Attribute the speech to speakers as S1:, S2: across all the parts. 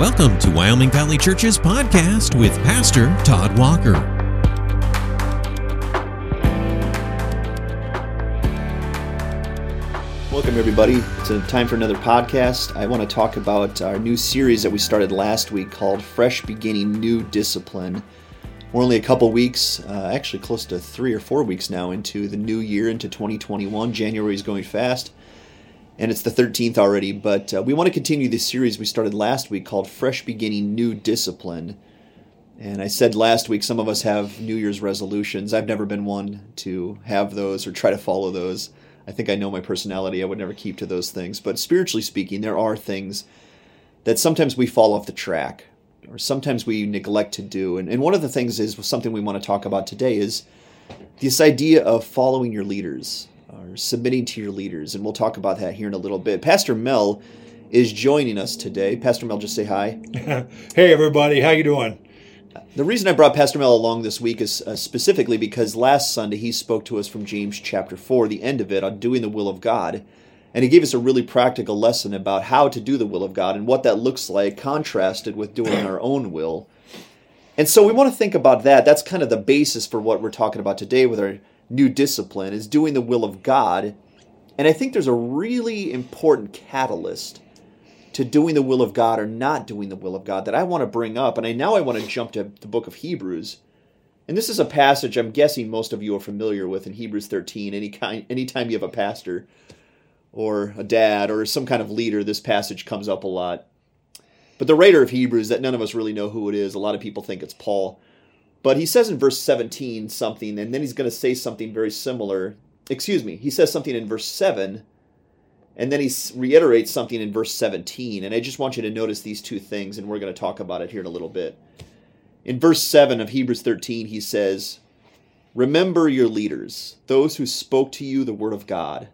S1: Welcome to Wyoming Valley Church's podcast with Pastor Todd Walker.
S2: Welcome, everybody. It's time for another podcast. I want to talk about our new series that we started last week called Fresh Beginning New Discipline. We're only a couple weeks, uh, actually close to three or four weeks now into the new year, into 2021. January is going fast and it's the 13th already. But uh, we want to continue this series we started last week called Fresh Beginning New Discipline. And I said last week some of us have New Year's resolutions. I've never been one to have those or try to follow those. I think I know my personality. I would never keep to those things. But spiritually speaking, there are things that sometimes we fall off the track or sometimes we neglect to do. And, and one of the things is something we want to talk about today is this idea of following your leaders or submitting to your leaders. And we'll talk about that here in a little bit. Pastor Mel is joining us today. Pastor Mel, just say hi.
S3: hey, everybody. How you doing?
S2: The reason I brought Pastor Mel along this week is uh, specifically because last Sunday he spoke to us from James chapter 4, the end of it, on doing the will of God. And he gave us a really practical lesson about how to do the will of God and what that looks like, contrasted with doing our own will. And so we want to think about that. That's kind of the basis for what we're talking about today with our new discipline is doing the will of God. And I think there's a really important catalyst to doing the will of God or not doing the will of God that I want to bring up. And I now I want to jump to the book of Hebrews. And this is a passage I'm guessing most of you are familiar with in Hebrews 13. Any kind anytime you have a pastor or a dad or some kind of leader, this passage comes up a lot. But the writer of Hebrews, that none of us really know who it is, a lot of people think it's Paul. But he says in verse 17 something, and then he's going to say something very similar. Excuse me, he says something in verse 7, and then he reiterates something in verse 17. And I just want you to notice these two things, and we're going to talk about it here in a little bit. In verse 7 of Hebrews 13, he says, Remember your leaders, those who spoke to you the word of God.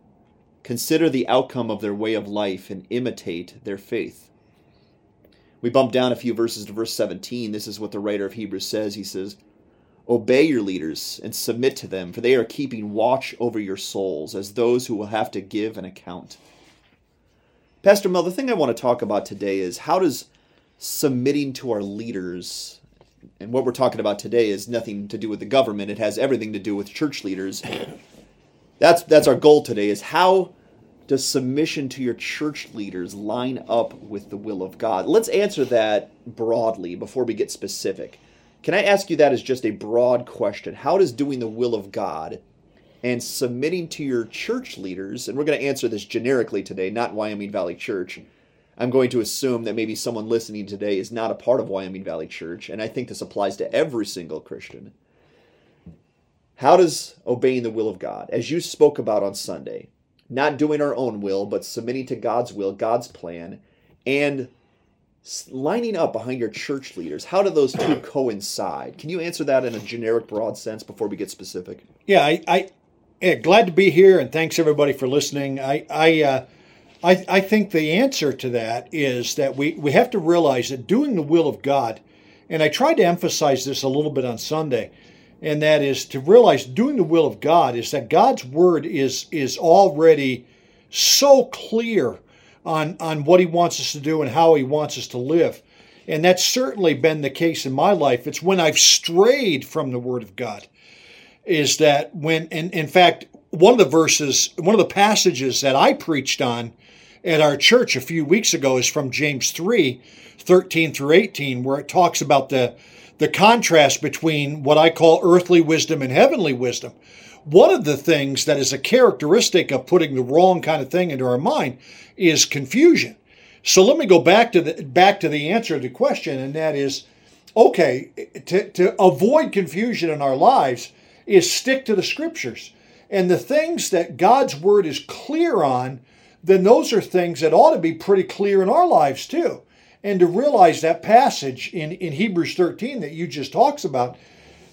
S2: Consider the outcome of their way of life and imitate their faith. We bump down a few verses to verse 17. This is what the writer of Hebrews says. He says, Obey your leaders and submit to them, for they are keeping watch over your souls as those who will have to give an account. Pastor Mel, the thing I want to talk about today is how does submitting to our leaders, and what we're talking about today is nothing to do with the government, it has everything to do with church leaders. That's, that's our goal today, is how does submission to your church leaders line up with the will of God? Let's answer that broadly before we get specific. Can I ask you that as just a broad question? How does doing the will of God and submitting to your church leaders, and we're going to answer this generically today, not Wyoming Valley Church. I'm going to assume that maybe someone listening today is not a part of Wyoming Valley Church, and I think this applies to every single Christian. How does obeying the will of God, as you spoke about on Sunday, not doing our own will, but submitting to God's will, God's plan, and lining up behind your church leaders. How do those two coincide? Can you answer that in a generic, broad sense before we get specific?
S3: Yeah, I, I yeah, glad to be here, and thanks everybody for listening. I, I, uh, I, I think the answer to that is that we we have to realize that doing the will of God, and I tried to emphasize this a little bit on Sunday and that is to realize doing the will of God is that God's word is is already so clear on on what he wants us to do and how he wants us to live. And that's certainly been the case in my life. It's when I've strayed from the word of God is that when and in fact one of the verses one of the passages that I preached on at our church a few weeks ago is from James 3 13 through 18 where it talks about the the contrast between what I call earthly wisdom and heavenly wisdom. One of the things that is a characteristic of putting the wrong kind of thing into our mind is confusion. So let me go back to the back to the answer to the question, and that is, okay, to, to avoid confusion in our lives is stick to the scriptures. And the things that God's word is clear on, then those are things that ought to be pretty clear in our lives too and to realize that passage in, in Hebrews 13 that you just talks about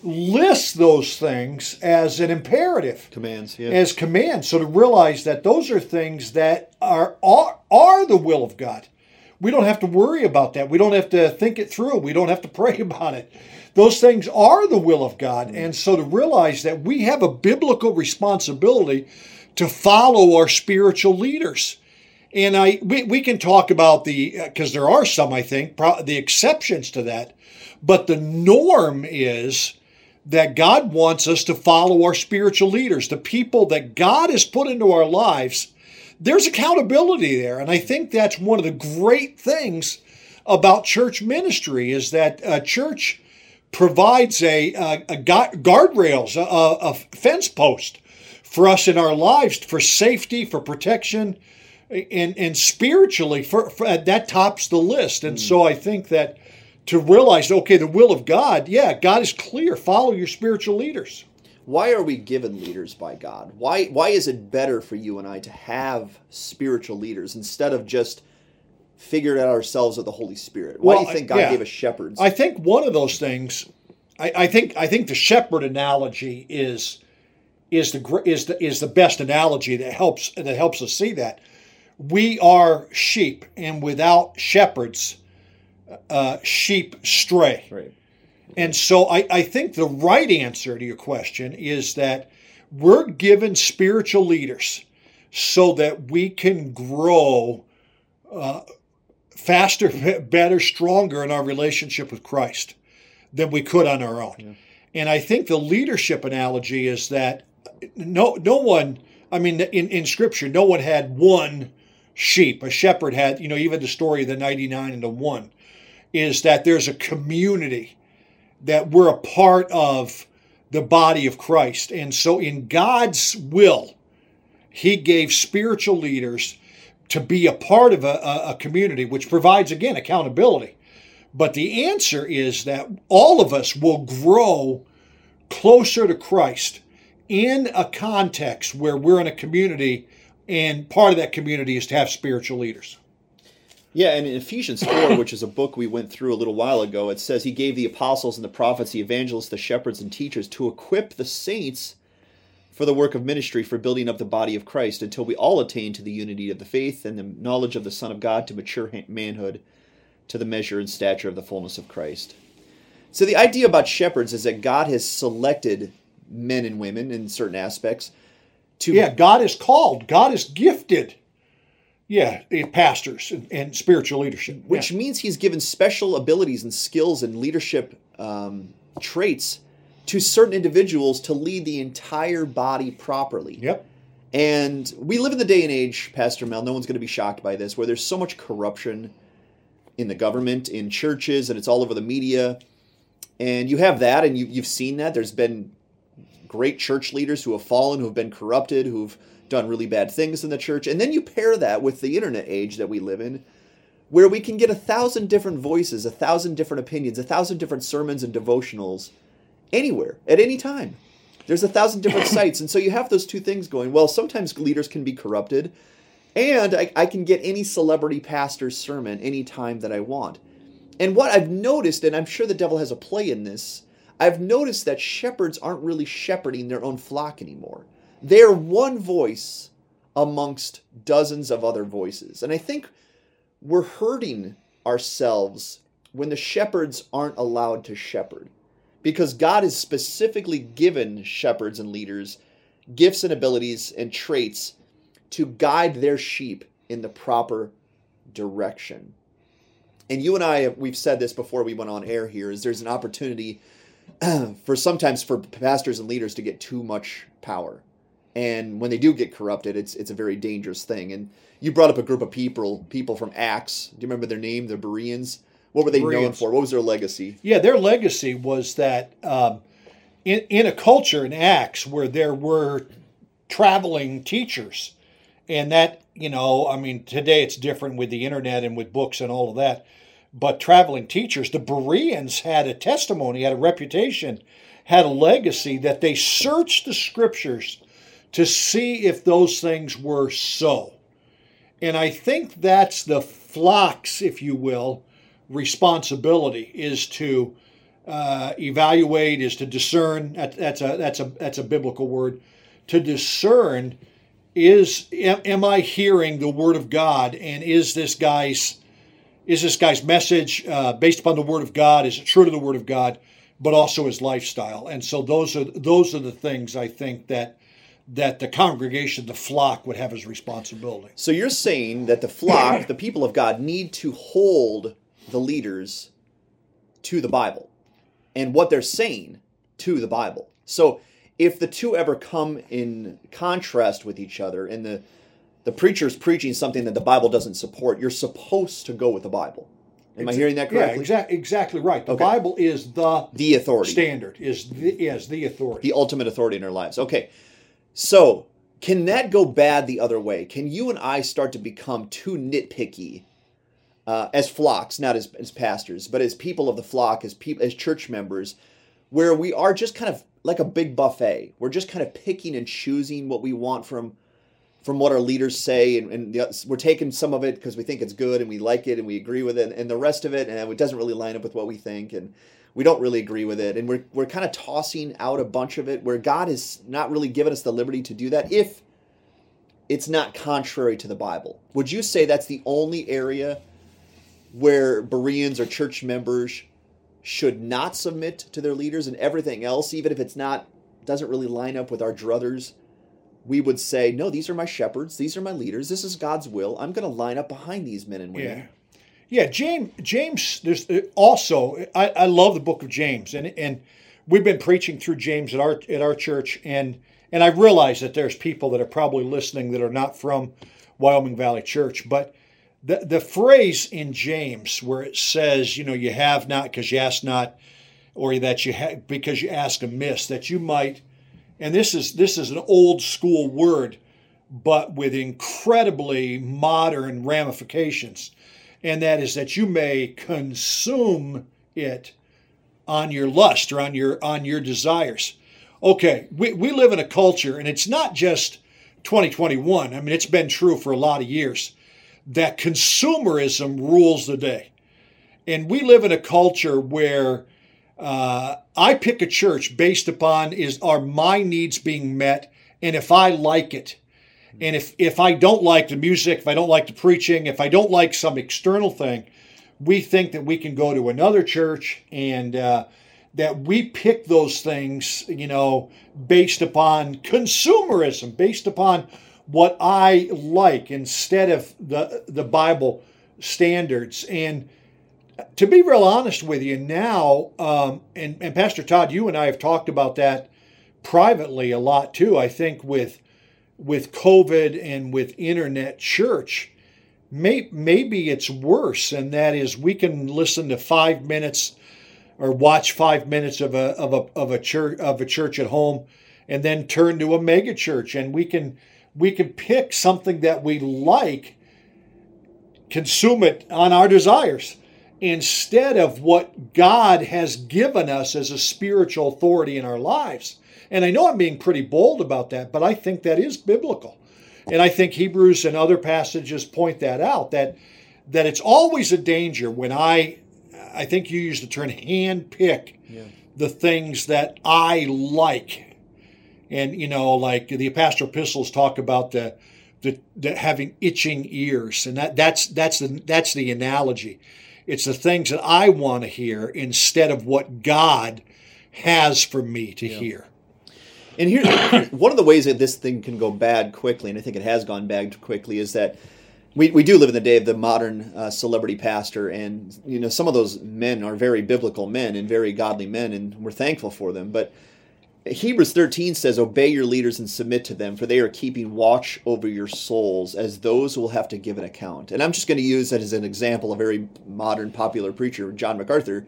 S3: lists those things as an imperative.
S2: Commands yeah.
S3: as commands. So to realize that those are things that are, are are the will of God. We don't have to worry about that. We don't have to think it through. We don't have to pray about it. Those things are the will of God. Mm. And so to realize that we have a biblical responsibility to follow our spiritual leaders And I we, we can talk about the uh, because there are some I think pro, the exceptions to that, but the norm is that God wants us to follow our spiritual leaders, the people that God has put into our lives. There's accountability there, and I think that's one of the great things about church ministry is that a church provides a, a, a guardrails, a, a fence post for us in our lives for safety, for protection, and and spiritually for, for that tops the list. And mm. so I think that to realize, okay, the will of God, yeah, God is clear. Follow your spiritual leaders.
S2: Why are we given leaders by God? Why why is it better for you and I to have spiritual leaders instead of just figure it out ourselves with the Holy Spirit? Why well, do you think God yeah, gave us shepherds?
S3: I think one of those things. I, I think I think the shepherd analogy is is the is the is the best analogy that helps that helps us see that we are sheep, and without shepherds, uh, sheep stray.
S2: Right.
S3: And so I, I think the right answer to your question is that we're given spiritual leaders so that we can grow uh, faster, better, stronger in our relationship with Christ than we could on our own. Yeah. And I think the leadership analogy is that no no one I mean in, in scripture no one had one sheep. A shepherd had, you know, even the story of the 99 and the one is that there's a community that we're a part of the body of Christ. And so in God's will, he gave spiritual leaders to be a part of a, a, community, which provides, again, accountability. But the answer is that all of us will grow closer to Christ in a context where we're in a community and part of that community is to have spiritual leaders.
S2: Yeah, and in Ephesians 4, which is a book we went through a little while ago, it says he gave the apostles and the prophets, the evangelists, the shepherds, and teachers to equip the saints for the work of ministry for building up the body of Christ until we all attain to the unity of the faith and the knowledge of the Son of God to mature manhood to the measure and stature of the fullness of Christ. So the idea about shepherds is that God has selected men and women in certain aspects
S3: to yeah god is called god is gifted. Yeah pastors and, and spiritual leadership
S2: which
S3: yeah.
S2: means he's given special abilities and skills and leadership um, traits to certain individuals to lead the entire body properly.
S3: Yep.
S2: And we live in the day and age pastor mel no one's going to be shocked by this where there's so much corruption in the government in churches and it's all over the media. And you have that and you, you've seen that. There's been great church leaders who have fallen, who have been corrupted, who've done really bad things in the church. And then you pair that with the internet age that we live in, where we can get a thousand different voices, a thousand different opinions, a thousand different sermons and devotionals anywhere, at any time. There's a thousand different sites. And so you have those two things going. Well, sometimes leaders can be corrupted, and I, I can get any celebrity pastor's sermon anytime that I want. And what I've noticed, and I'm sure the devil has a play in this, I've noticed that shepherds aren't really shepherding their own flock anymore. They're one voice amongst dozens of other voices. And I think we're hurting ourselves when the shepherds aren't allowed to shepherd because God has specifically given shepherds and leaders gifts and abilities and traits to guide their sheep in the proper direction. And you and I, we've said this before we went on air here, is there's an opportunity for sometimes for pastors and leaders to get too much power. And when they do get corrupted, it's it's a very dangerous thing. And you brought up a group of people people from Acts. Do you remember their name? The Bereans. What were they Bereans. known for? What was their legacy?
S3: Yeah, their legacy was that um, in in a culture in Acts where there were traveling teachers, and that you know, I mean, today it's different with the internet and with books and all of that but traveling teachers. The Bereans had a testimony, had a reputation, had a legacy that they searched the scriptures to see if those things were so. And I think that's the flock's, if you will, responsibility is to uh, evaluate, is to discern. That, that's a that's a that's a biblical word. To discern is am, am I hearing the word of God, and is this guy's is this guy's message uh, based upon the Word of God? Is it true to the Word of God? But also his lifestyle. And so those are those are the things I think that that the congregation, the flock, would have as responsibility.
S2: So you're saying that the flock, the people of God, need to hold the leaders to the Bible and what they're saying to the Bible. So if the two ever come in contrast with each other and the the preacher's preaching something that the Bible doesn't support, you're supposed to go with the Bible. Am I hearing that correctly?
S3: Yeah, exactly, exactly right. The
S2: Okay.
S3: Bible is the
S2: The authority.
S3: standard, is the, is the authority.
S2: the ultimate authority in our lives. Okay. So, can that go bad the other way? Can you and I start to become too nitpicky uh, as flocks, not as, as pastors, but as people of the flock, as people, as church members, where we are just kind of like a big buffet. We're just kind of picking and choosing what we want from from what our leaders say, and, and the, we're taking some of it because we think it's good and we like it and we agree with it, and the rest of it, and it doesn't really line up with what we think, and we don't really agree with it, and we're we're kind of tossing out a bunch of it where God has not really given us the liberty to do that if it's not contrary to the Bible. Would you say that's the only area where Bereans or church members should not submit to their leaders, and everything else, even if it's not doesn't really line up with our druthers? We would say, no, these are my shepherds, these are my leaders, this is God's will. I'm going to line up behind these men and women.
S3: Yeah. Yeah, James. James. There's uh, also. I, I love the book of James, and and we've been preaching through James at our at our church, and and I realize that there's people that are probably listening that are not from Wyoming Valley Church, but the the phrase in James where it says, you know, you have not because you ask not, or that you have because you ask amiss, that you might, and this is this is an old school word, but with incredibly modern ramifications and that is that you may consume it on your lust or on your on your desires. Okay, we, we live in a culture, and it's not just 2021. I mean, it's been true for a lot of years that consumerism rules the day, and we live in a culture where uh, I pick a church based upon is are my needs being met, and if I like it, and if, if I don't like the music, if I don't like the preaching, if I don't like some external thing, we think that we can go to another church and uh, that we pick those things, you know, based upon consumerism, based upon what I like instead of the the Bible standards. And to be real honest with you, now, um, and, and Pastor Todd, you and I have talked about that privately a lot too. I think with with COVID and with internet church, may, maybe it's worse, and that is we can listen to five minutes or watch five minutes of a of a of a church of a church at home, and then turn to a mega church, and we can we can pick something that we like, consume it on our desires. Instead of what God has given us as a spiritual authority in our lives. And I know I'm being pretty bold about that, but I think that is biblical. And I think Hebrews and other passages point that out that that it's always a danger when I I think you use the term hand pick
S2: Yeah.
S3: the things that I like. And you know, like the pastoral epistles talk about the the, the having itching ears, and that that's that's the that's the analogy. It's the things that I want to hear instead of what God has for me to hear.
S2: And here's one of the ways that this thing can go bad quickly, and I think it has gone bad quickly, is that we, we do live in the day of the modern uh, celebrity pastor, and you know some of those men are very biblical men and very godly men, and we're thankful for them. But Hebrews 13 says, Obey your leaders and submit to them, for they are keeping watch over your souls as those who will have to give an account. And I'm just going to use that as an example, a very modern, popular preacher, John MacArthur,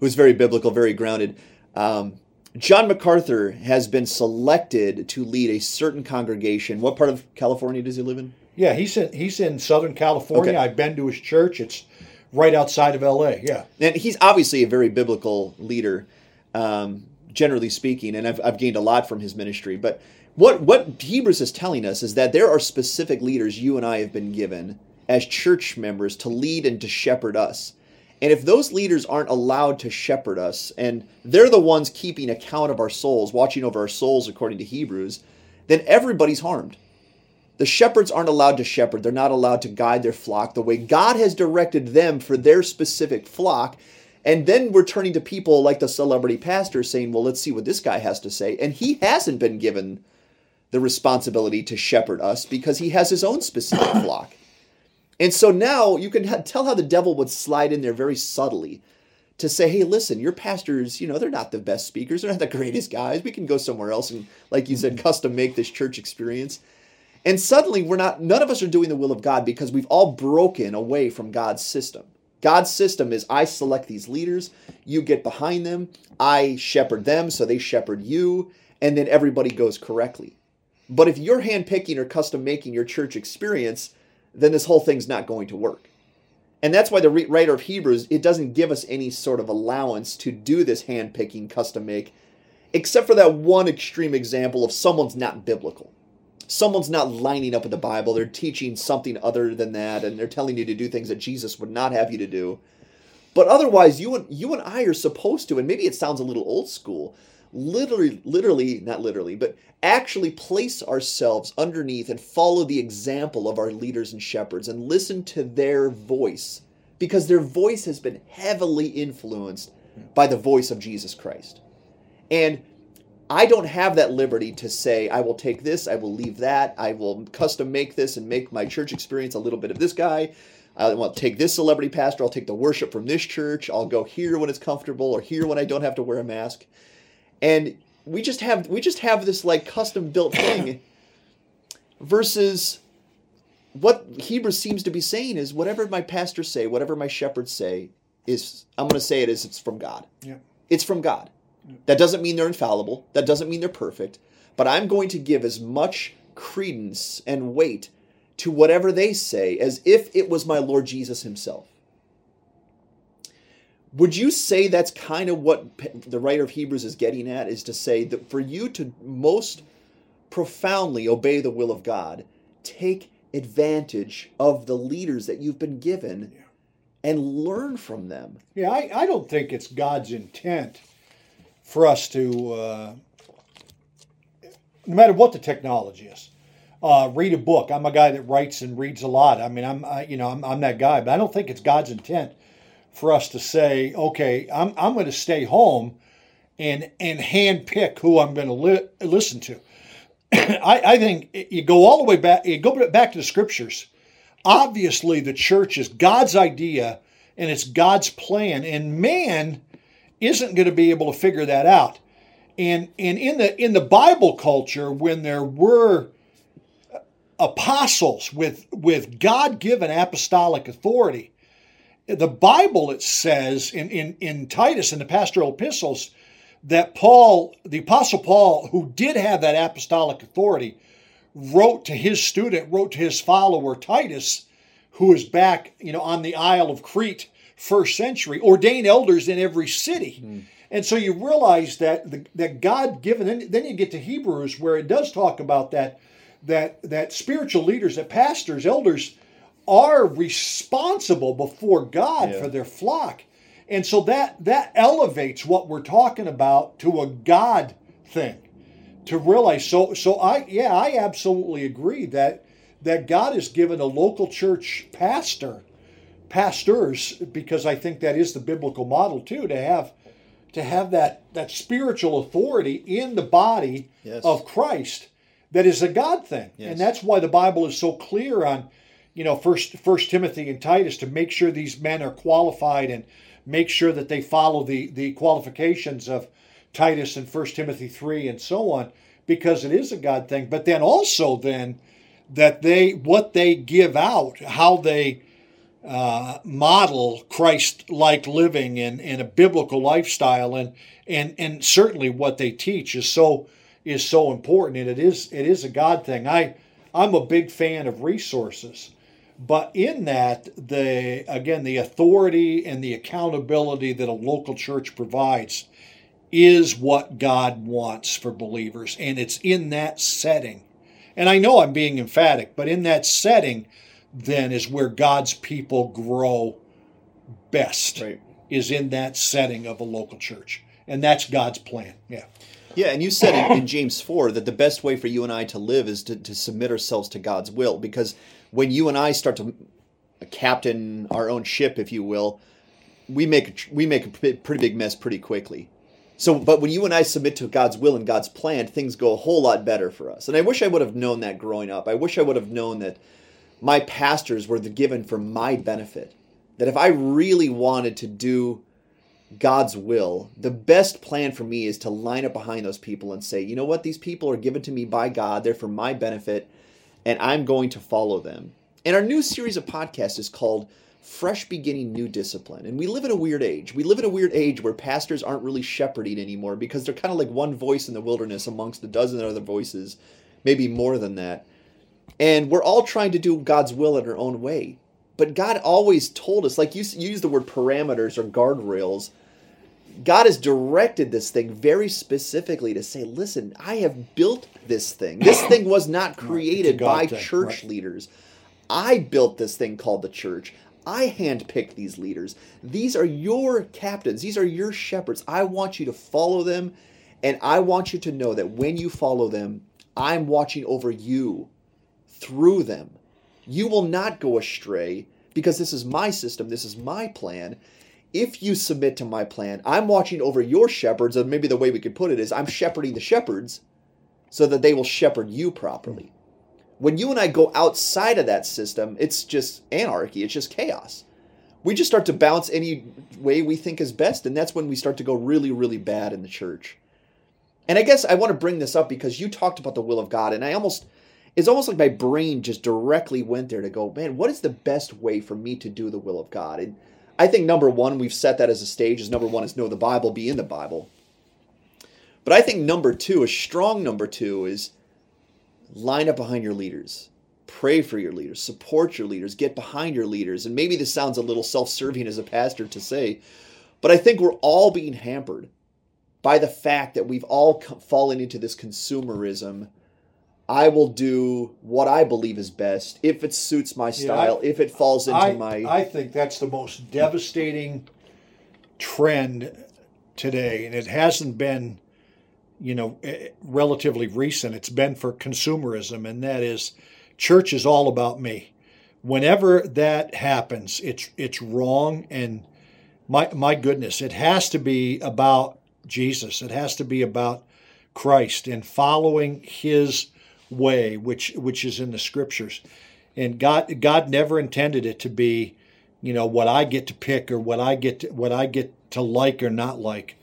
S2: who's very biblical, very grounded. Um, John MacArthur has been selected to lead a certain congregation. What part of California does he live in?
S3: Yeah, he's in he's in Southern California.
S2: Okay.
S3: I've been to his church. It's right outside of L.A. Yeah,
S2: and he's obviously a very biblical leader, um, generally speaking, and I've, I've gained a lot from his ministry. But what what Hebrews is telling us is that there are specific leaders you and I have been given as church members to lead and to shepherd us. And if those leaders aren't allowed to shepherd us, and they're the ones keeping account of our souls, watching over our souls according to Hebrews, then everybody's harmed. The shepherds aren't allowed to shepherd. They're not allowed to guide their flock the way God has directed them for their specific flock. And then we're turning to people like the celebrity pastor saying, well, let's see what this guy has to say. And he hasn't been given the responsibility to shepherd us because he has his own specific flock. And so now you can tell how the devil would slide in there very subtly to say, hey, listen, your pastors, you know, they're not the best speakers. They're not the greatest guys. We can go somewhere else and, like you said, mm-hmm. custom make this church experience. And suddenly we're not, none of us are doing the will of God because we've all broken away from God's system. God's system is I select these leaders, you get behind them, I shepherd them, so they shepherd you, and then everybody goes correctly. But if you're handpicking or custom making your church experience, then this whole thing's not going to work. And that's why the writer of Hebrews, it doesn't give us any sort of allowance to do this handpicking, custom make, except for that one extreme example of someone's not biblical. Someone's not lining up with the Bible. They're teaching something other than that, and they're telling you to do things that Jesus would not have you to do. But otherwise, you and you and I are supposed to, and maybe it sounds a little old school, literally, literally, not literally, but actually place ourselves underneath and follow the example of our leaders and shepherds and listen to their voice because their voice has been heavily influenced by the voice of Jesus Christ. And I don't have that liberty to say, I will take this, I will leave that, I will custom make this and make my church experience a little bit of this guy. I will take this celebrity pastor, I'll take the worship from this church, I'll go here when it's comfortable or here when I don't have to wear a mask and we just have we just have this like custom built thing versus what Hebrews seems to be saying is whatever my pastors say, whatever my shepherds say, is I'm going to say it is it's from God.
S3: Yeah.
S2: It's from God. That doesn't mean they're infallible. That doesn't mean they're perfect. But I'm going to give as much credence and weight to whatever they say as if it was my Lord Jesus himself. Would you say that's kind of what the writer of Hebrews is getting at? Is to say that for you to most profoundly obey the will of God, take advantage of the leaders that you've been given and learn from them.
S3: Yeah, I, I don't think it's God's intent for us to, uh, no matter what the technology is, uh, read a book. I'm a guy that writes and reads a lot. I mean, I'm I, you know I'm, I'm that guy, but I don't think it's God's intent for us to say, okay, I'm, I'm going to stay home and and hand pick who I'm going to li- listen to. I, I think you go all the way back. You go back to the scriptures. Obviously, the church is God's idea and it's God's plan, and man isn't going to be able to figure that out. And and in the in the Bible culture, when there were uh, apostles with with God given apostolic authority, the Bible it says in, in, in Titus in the pastoral epistles that Paul, the apostle Paul, who did have that apostolic authority, wrote to his student, wrote to his follower Titus, who is back, you know, on the Isle of Crete, first century, ordained elders in every city. Mm. And so you realize that the, that God given. Then, then you get to Hebrews where it does talk about that that that spiritual leaders, that pastors, elders are responsible before God yeah. for their flock. And so that that elevates what we're talking about to a God thing. To realize so so I yeah, I absolutely agree that that God has given a local church pastor pastors because I think that is the biblical model too to have to have that that spiritual authority in the body yes. of Christ that is a God thing. Yes. And that's why the Bible is so clear on you know, first First Timothy and Titus to make sure these men are qualified and make sure that they follow the the qualifications of Titus and First Timothy three and so on, because it is a God thing. But then also then that they what they give out, how they uh, model Christ-like living and, and a biblical lifestyle, and and and certainly what they teach is so is so important, and it is it is a God thing. I I'm a big fan of resources. But in that, the again, the authority and the accountability that a local church provides is what God wants for believers. And it's in that setting. And I know I'm being emphatic, but in that setting, then is where God's people grow best. Right. Is in that setting of a local church. And that's God's plan. Yeah.
S2: Yeah, and you said in, in, James 4 that the best way for you and I to live is to, to submit ourselves to God's will because when you and I start to captain our own ship, if you will, we make we make a pretty big mess pretty quickly. So, but when you and I submit to God's will and God's plan, things go a whole lot better for us. And I wish I would have known that growing up. I wish I would have known that my pastors were given for my benefit. That if I really wanted to do God's will, the best plan for me is to line up behind those people and say, you know what, these people are given to me by God, they're for my benefit, and I'm going to follow them. And our new series of podcasts is called Fresh Beginning New Discipline. And we live in a weird age. We live in a weird age where pastors aren't really shepherding anymore because they're kind of like one voice in the wilderness amongst a dozen other voices, maybe more than that. And we're all trying to do God's will in our own way. But God always told us, like you, you use the word parameters or guardrails. God has directed this thing very specifically to say, listen, I have built this thing. This thing was not created by
S3: thing,
S2: church
S3: right.
S2: leaders. I built this thing called the church. I handpicked these leaders. These are your captains. These are your shepherds. I want you to follow them, and I want you to know that when you follow them, I'm watching over you through them. You will not go astray because this is my system, this is my plan. If you submit to my plan, I'm watching over your shepherds, and maybe the way we could put it is I'm shepherding the shepherds so that they will shepherd you properly. When you and I go outside of that system, it's just anarchy, it's just chaos. We just start to bounce any way we think is best, and that's when we start to go really, really bad in the church. And I guess I want to bring this up because you talked about the will of God, and I almost it's almost like my brain just directly went there to go, man, what is the best way for me to do the will of God? And I think number one, we've set that as a stage, is number one is know the Bible, be in the Bible. But I think number two, a strong number two, is line up behind your leaders. Pray for your leaders, support your leaders, get behind your leaders. And maybe this sounds a little self serving as a pastor to say, but I think we're all being hampered by the fact that we've all fallen into this consumerism I will do what I believe is best if it suits my style,
S3: Yeah,
S2: if it falls into
S3: I,
S2: my.
S3: I think that's the most devastating trend today, and it hasn't been, you know, eh, relatively recent. It's been for consumerism, and that is, church is all about me. Whenever that happens, it's it's wrong, and my my goodness, it has to be about Jesus. It has to be about Christ and following His way, which which is in the Scriptures. And God God never intended it to be, you know, what I get to pick or what I get to, what I get to like or not like.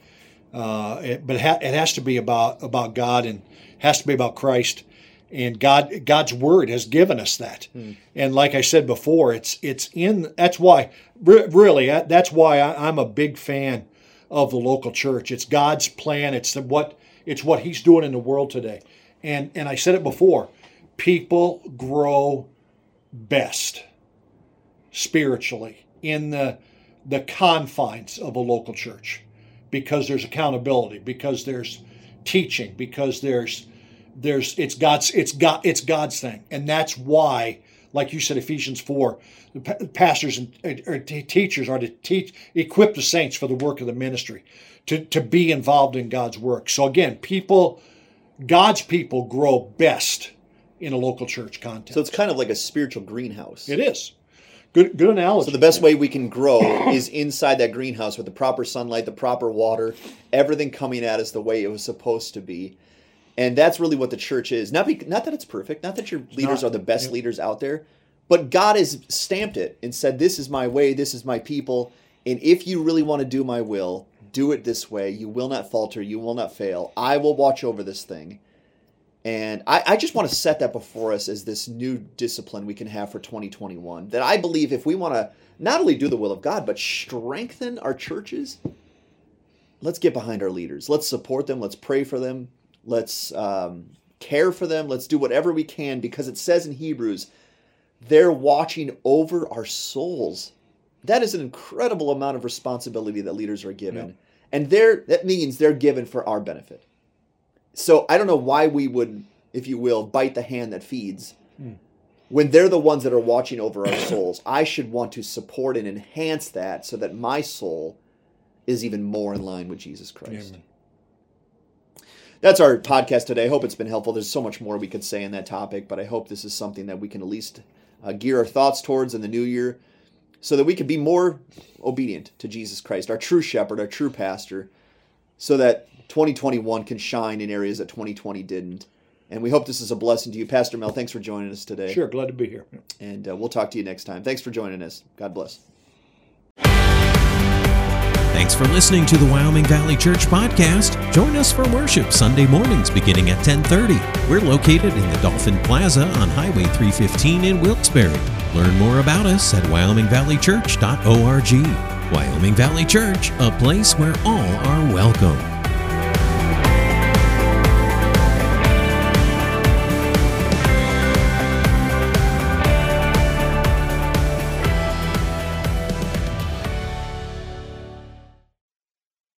S3: Uh, it, but it, ha- it has to be about about God and has to be about Christ. And God God's word has given us that. And like I said before, it's it's in that's why re- really that's why I, I'm a big fan of the local church. It's God's plan. It's the, what it's what He's doing in the world today. And and I said it before, people grow best spiritually in the the confines of a local church because there's accountability, because there's teaching, because there's there's it's God's it's God it's God's thing, and that's why, like you said, Ephesians four, the pastors and or teachers are to teach equip the saints for the work of the ministry, to to be involved in God's work. So again, people, God's people grow best in a local church context.
S2: so it's kind of like a spiritual greenhouse.
S3: it is good good analogy.
S2: So the best way we can grow is inside that greenhouse with the proper sunlight, the proper water, everything coming at us the way it was supposed to be. And that's really what the church is. Not be, not that it's perfect, not that your leaders
S3: not.
S2: are the best
S3: Yep.
S2: leaders out there, but God has stamped it and said this is my way, this is my people, and if you really want to do my will, do it this way. You will not falter, you will not fail. I will watch over this thing. And I, I just want to set that before us as this new discipline we can have for 2021. That I believe if we want to not only do the will of God, but strengthen our churches, let's get behind our leaders. Let's support them. Let's pray for them. Let's um, care for them. Let's do whatever we can because it says in Hebrews, they're watching over our souls. That is an incredible amount of responsibility that leaders are given.
S3: Yeah.
S2: And they're, that means they're given for our benefit. So I don't know why we would, if you will, bite the hand that feeds. When they're the ones that are watching over our souls, I should want to support and enhance that so that my soul is even more in line with Jesus Christ.
S3: Amen.
S2: That's our podcast today. I hope it's been helpful. There's so much more we could say in that topic, but I hope this is something that we can at least uh, gear our thoughts towards in the new year so that we can be more obedient to Jesus Christ, our true shepherd, our true pastor, so that 2021 can shine in areas that 2020 didn't. And we hope this is a blessing to you. Pastor Mel, thanks for joining us today.
S3: Sure, glad to be here.
S2: And uh, we'll talk to you next time. Thanks for joining us. God bless.
S1: Thanks for listening to the Wyoming Valley Church podcast. Join us for worship Sunday mornings beginning at 10:30. We're located in the Dolphin Plaza on Highway 315 in Wilkes-Barre. Learn more about us at wyomingvalleychurch.org. Wyoming Valley Church, a place where all are welcome.